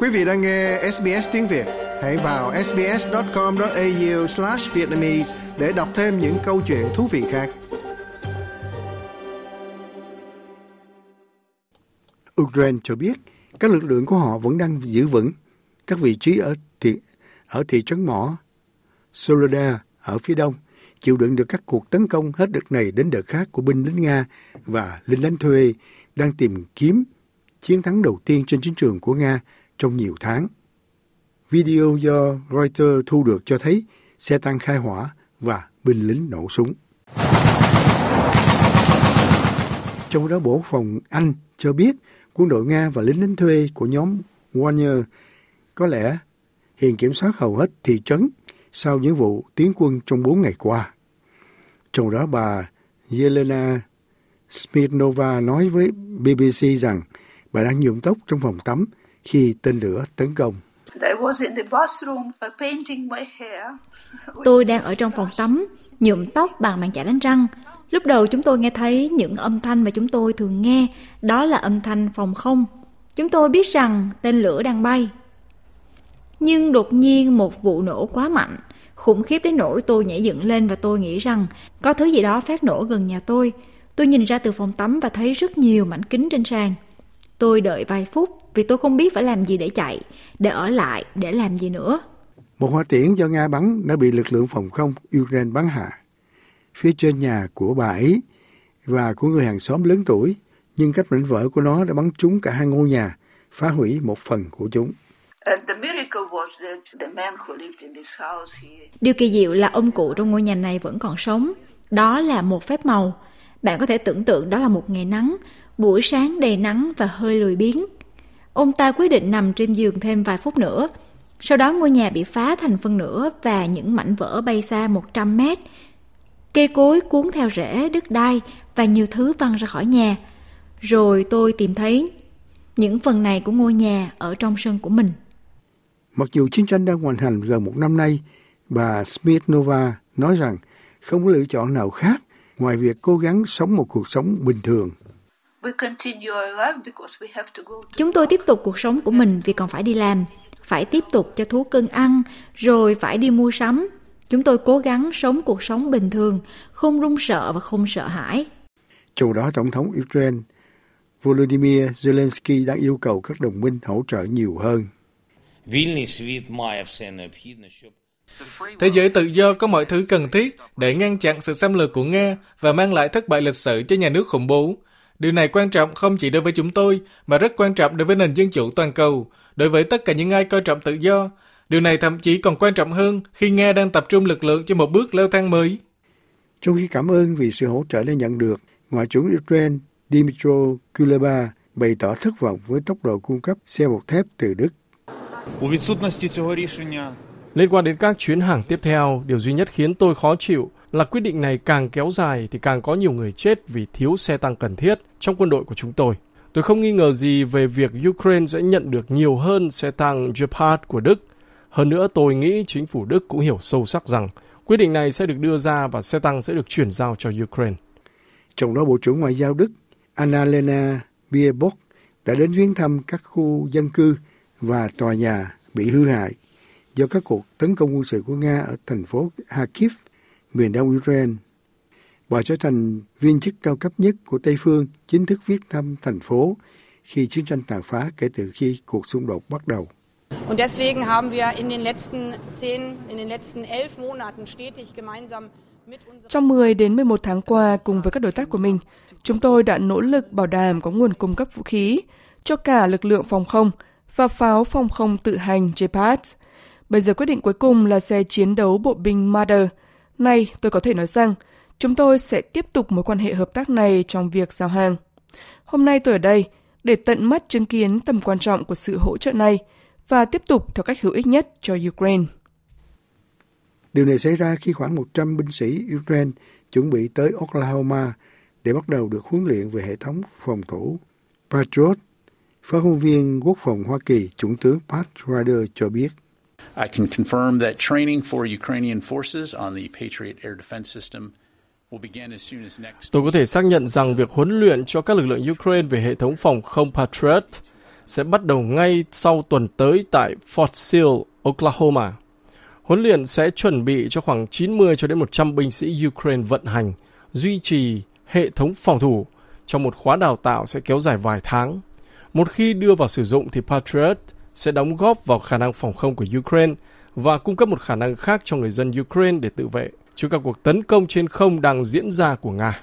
Quý vị đang nghe SBS tiếng Việt, hãy vào sbs.com.au/vietnamese để đọc thêm những câu chuyện thú vị khác. Ukraine cho biết các lực lượng của họ vẫn đang giữ vững các vị trí ở thị ở thị trấn mỏ Soloda ở phía đông, chịu đựng được các cuộc tấn công hết đợt này đến đợt khác của binh lính Nga và lính đánh thuê đang tìm kiếm chiến thắng đầu tiên trên chiến trường của Nga trong nhiều tháng. Video do Reuters thu được cho thấy xe tăng khai hỏa và binh lính nổ súng. Trong đó, Bộ Phòng Anh cho biết quân đội Nga và lính lính thuê của nhóm Wagner có lẽ hiện kiểm soát hầu hết thị trấn sau những vụ tiến quân trong 4 ngày qua. Trong đó, bà Yelena Smirnova nói với BBC rằng bà đang nhuộm tóc trong phòng tắm khi tên lửa tấn công. Tôi đang ở trong phòng tắm, nhuộm tóc bằng bàn chải đánh răng. Lúc đầu chúng tôi nghe thấy những âm thanh mà chúng tôi thường nghe, đó là âm thanh phòng không. Chúng tôi biết rằng tên lửa đang bay. Nhưng đột nhiên một vụ nổ quá mạnh, khủng khiếp đến nỗi tôi nhảy dựng lên và tôi nghĩ rằng có thứ gì đó phát nổ gần nhà tôi. Tôi nhìn ra từ phòng tắm và thấy rất nhiều mảnh kính trên sàn. Tôi đợi vài phút vì tôi không biết phải làm gì để chạy, để ở lại, để làm gì nữa. Một hỏa tiễn do Nga bắn đã bị lực lượng phòng không Ukraine bắn hạ. Phía trên nhà của bà ấy và của người hàng xóm lớn tuổi, nhưng cách mảnh vỡ của nó đã bắn trúng cả hai ngôi nhà, phá hủy một phần của chúng. Điều kỳ diệu là ông cụ trong ngôi nhà này vẫn còn sống. Đó là một phép màu. Bạn có thể tưởng tượng đó là một ngày nắng, buổi sáng đầy nắng và hơi lười biếng. Ông ta quyết định nằm trên giường thêm vài phút nữa. Sau đó ngôi nhà bị phá thành phân nửa và những mảnh vỡ bay xa 100 mét. Cây cối cuốn theo rễ, đứt đai và nhiều thứ văng ra khỏi nhà. Rồi tôi tìm thấy những phần này của ngôi nhà ở trong sân của mình. Mặc dù chiến tranh đang hoàn hành gần một năm nay, bà Smirnova nói rằng không có lựa chọn nào khác ngoài việc cố gắng sống một cuộc sống bình thường. Chúng tôi tiếp tục cuộc sống của mình vì còn phải đi làm, phải tiếp tục cho thú cưng ăn, rồi phải đi mua sắm. Chúng tôi cố gắng sống cuộc sống bình thường, không run sợ và không sợ hãi. Trong đó, Tổng thống Ukraine Volodymyr Zelensky đã yêu cầu các đồng minh hỗ trợ nhiều hơn. Thế giới tự do có mọi thứ cần thiết để ngăn chặn sự xâm lược của Nga và mang lại thất bại lịch sử cho nhà nước khủng bố. Điều này quan trọng không chỉ đối với chúng tôi, mà rất quan trọng đối với nền dân chủ toàn cầu, đối với tất cả những ai coi trọng tự do. Điều này thậm chí còn quan trọng hơn khi Nga đang tập trung lực lượng cho một bước leo thang mới. Trong khi cảm ơn vì sự hỗ trợ đã nhận được, Ngoại trưởng Ukraine Dmytro Kuleba bày tỏ thất vọng với tốc độ cung cấp xe bọc thép từ Đức. Liên quan đến các chuyến hàng tiếp theo, điều duy nhất khiến tôi khó chịu là quyết định này càng kéo dài thì càng có nhiều người chết vì thiếu xe tăng cần thiết trong quân đội của chúng tôi. Tôi không nghi ngờ gì về việc Ukraine sẽ nhận được nhiều hơn xe tăng Gepard của Đức. Hơn nữa, tôi nghĩ chính phủ Đức cũng hiểu sâu sắc rằng quyết định này sẽ được đưa ra và xe tăng sẽ được chuyển giao cho Ukraine. Trong đó, Bộ trưởng Ngoại giao Đức Annalena Baerbock đã đến viếng thăm các khu dân cư và tòa nhà bị hư hại do các cuộc tấn công quân sự của Nga ở thành phố Kharkiv, miền đông Ukraine. Bà trở thành viên chức cao cấp nhất của Tây phương chính thức viết thăm thành phố khi chiến tranh tàn phá kể từ khi cuộc xung đột bắt đầu. Und deswegen haben wir in den letzten 10, in den letzten 11 Monaten stetig gemeinsam trong 10 đến 11 tháng qua, cùng với các đối tác của mình, chúng tôi đã nỗ lực bảo đảm có nguồn cung cấp vũ khí cho cả lực lượng phòng không và pháo phòng không tự hành Gepard. Bây giờ quyết định cuối cùng là xe chiến đấu bộ binh Marder. Nay, tôi có thể nói rằng, chúng tôi sẽ tiếp tục mối quan hệ hợp tác này trong việc giao hàng. Hôm nay tôi ở đây để tận mắt chứng kiến tầm quan trọng của sự hỗ trợ này và tiếp tục theo cách hữu ích nhất cho Ukraine. Điều này xảy ra khi khoảng 100 binh sĩ Ukraine chuẩn bị tới Oklahoma để bắt đầu được huấn luyện về hệ thống phòng thủ Patriot. Phát ngôn viên Quốc phòng Hoa Kỳ, Trung tướng Pat Ryder cho biết. I can confirm that training for Ukrainian forces on the Patriot Air Defense System Tôi có thể xác nhận rằng việc huấn luyện cho các lực lượng Ukraine về hệ thống phòng không Patriot sẽ bắt đầu ngay sau tuần tới tại Fort Sill, Oklahoma. Huấn luyện sẽ chuẩn bị cho khoảng 90 cho đến 100 binh sĩ Ukraine vận hành, duy trì hệ thống phòng thủ trong một khóa đào tạo sẽ kéo dài vài tháng. Một khi đưa vào sử dụng thì Patriot sẽ đóng góp vào khả năng phòng không của Ukraine và cung cấp một khả năng khác cho người dân Ukraine để tự vệ trước các cuộc tấn công trên không đang diễn ra của Nga.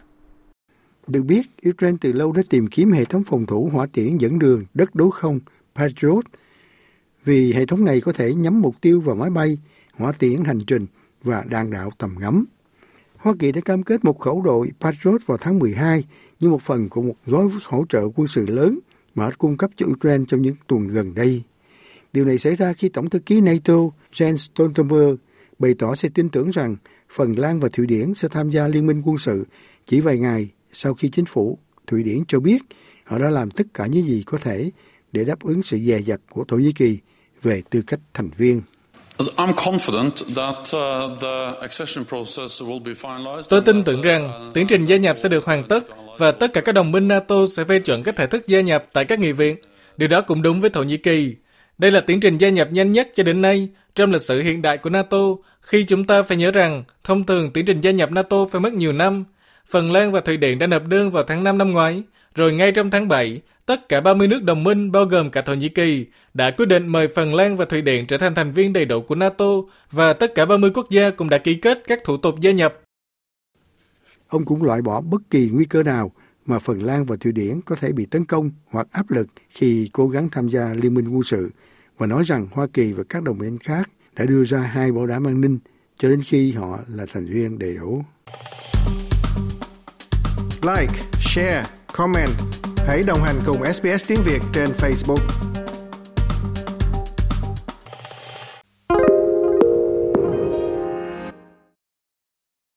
Được biết, Ukraine từ lâu đã tìm kiếm hệ thống phòng thủ hỏa tiễn dẫn đường đất đối không Patriot vì hệ thống này có thể nhắm mục tiêu vào máy bay, hỏa tiễn hành trình và đạn đạo tầm ngắm. Hoa Kỳ đã cam kết một khẩu đội Patriot vào tháng 12 như một phần của một gói hỗ trợ quân sự lớn mà cung cấp cho Ukraine trong những tuần gần đây. Điều này xảy ra khi Tổng thư ký NATO Jens Stoltenberg bày tỏ sẽ tin tưởng rằng Phần Lan và Thụy Điển sẽ tham gia liên minh quân sự chỉ vài ngày sau khi chính phủ Thụy Điển cho biết họ đã làm tất cả những gì có thể để đáp ứng sự dè dặt của Thổ Nhĩ Kỳ về tư cách thành viên. Uh, Tôi tin tưởng rằng tiến trình gia nhập sẽ được hoàn tất và tất cả các đồng minh NATO sẽ phê chuẩn các thể thức gia nhập tại các nghị viện. Điều đó cũng đúng với Thổ Nhĩ Kỳ. Đây là tiến trình gia nhập nhanh nhất cho đến nay trong lịch sử hiện đại của NATO, khi chúng ta phải nhớ rằng thông thường tiến trình gia nhập NATO phải mất nhiều năm. Phần Lan và Thụy Điển đã nộp đơn vào tháng 5 năm ngoái, rồi ngay trong tháng 7, tất cả 30 nước đồng minh bao gồm cả Thổ Nhĩ Kỳ đã quyết định mời Phần Lan và Thụy Điển trở thành thành viên đầy đủ của NATO và tất cả 30 quốc gia cũng đã ký kết các thủ tục gia nhập. Ông cũng loại bỏ bất kỳ nguy cơ nào mà Phần Lan và Thụy Điển có thể bị tấn công hoặc áp lực khi cố gắng tham gia liên minh quân sự và nói rằng Hoa Kỳ và các đồng minh khác đã đưa ra hai bảo đảm an ninh cho đến khi họ là thành viên đầy đủ. Like, share, comment. Hãy đồng hành cùng SBS tiếng Việt trên Facebook.